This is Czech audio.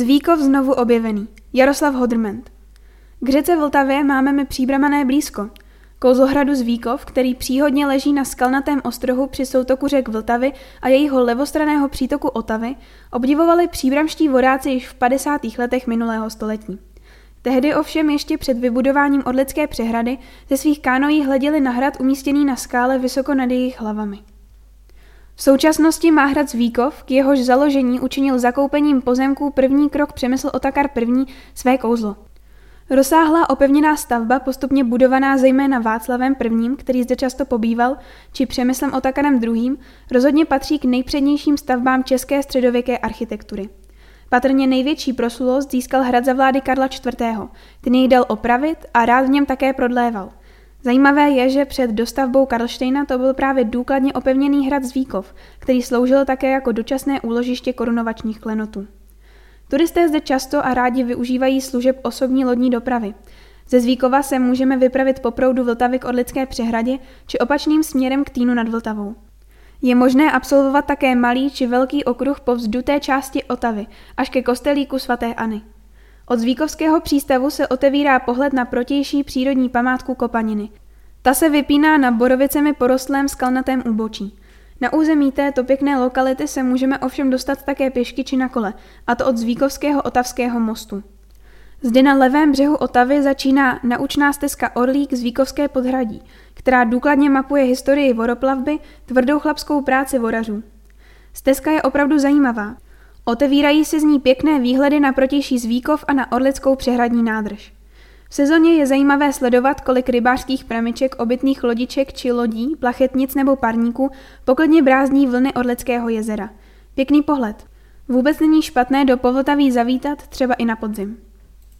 Zvíkov znovu objevený. Jaroslav Hodrment. K řece Vltavě máme my příbramané blízko. Kouzlohradu Zvíkov, který příhodně leží na skalnatém ostrohu při soutoku řek Vltavy a jejího levostraného přítoku Otavy, obdivovali příbramští vodáci již v 50. letech minulého století. Tehdy ovšem ještě před vybudováním Orlické přehrady ze svých kánojí hleděli na hrad umístěný na skále vysoko nad jejich hlavami. V současnosti má hrad Zvíkov, k jehož založení učinil zakoupením pozemků první krok přemysl Otakar I. své kouzlo. Rozsáhlá opevněná stavba, postupně budovaná zejména Václavem I., který zde často pobýval, či Přemyslem Otakarem II., rozhodně patří k nejpřednějším stavbám české středověké architektury. Patrně největší proslulost získal hrad za vlády Karla IV. Ten jej dal opravit a rád v něm také prodléval. Zajímavé je, že před dostavbou Karlštejna to byl právě důkladně opevněný hrad Zvíkov, který sloužil také jako dočasné úložiště korunovačních klenotů. Turisté zde často a rádi využívají služeb osobní lodní dopravy. Ze Zvíkova se můžeme vypravit po proudu Vltavy k Orlické přehradě či opačným směrem k Týnu nad Vltavou. Je možné absolvovat také malý či velký okruh po vzduté části Otavy až ke kostelíku svatéAny. Od Zvíkovského přístavu se otevírá pohled na protější přírodní památku Kopaniny. Ta se vypíná na borovicemi porostlém skalnatém úbočí. Na území této pěkné lokality se můžeme ovšem dostat také pěšky či na kole, a to od Zvíkovského otavského mostu. Zde na levém břehu Otavy začíná naučná stezka Orlík z Víkovské podhradí, která důkladně mapuje historii voroplavby, tvrdou chlapskou práci vorařů. Stezka je opravdu zajímavá. Otevírají se z ní pěkné výhledy na protější Zvíkov a na Orlickou přehradní nádrž. V sezóně je zajímavé sledovat, kolik rybářských pramiček, obytných lodiček či lodí, plachetnic nebo parníků poklidně brázdní vlny Orlického jezera. Pěkný pohled. Vůbec není špatné do Povltaví zavítat třeba i na podzim.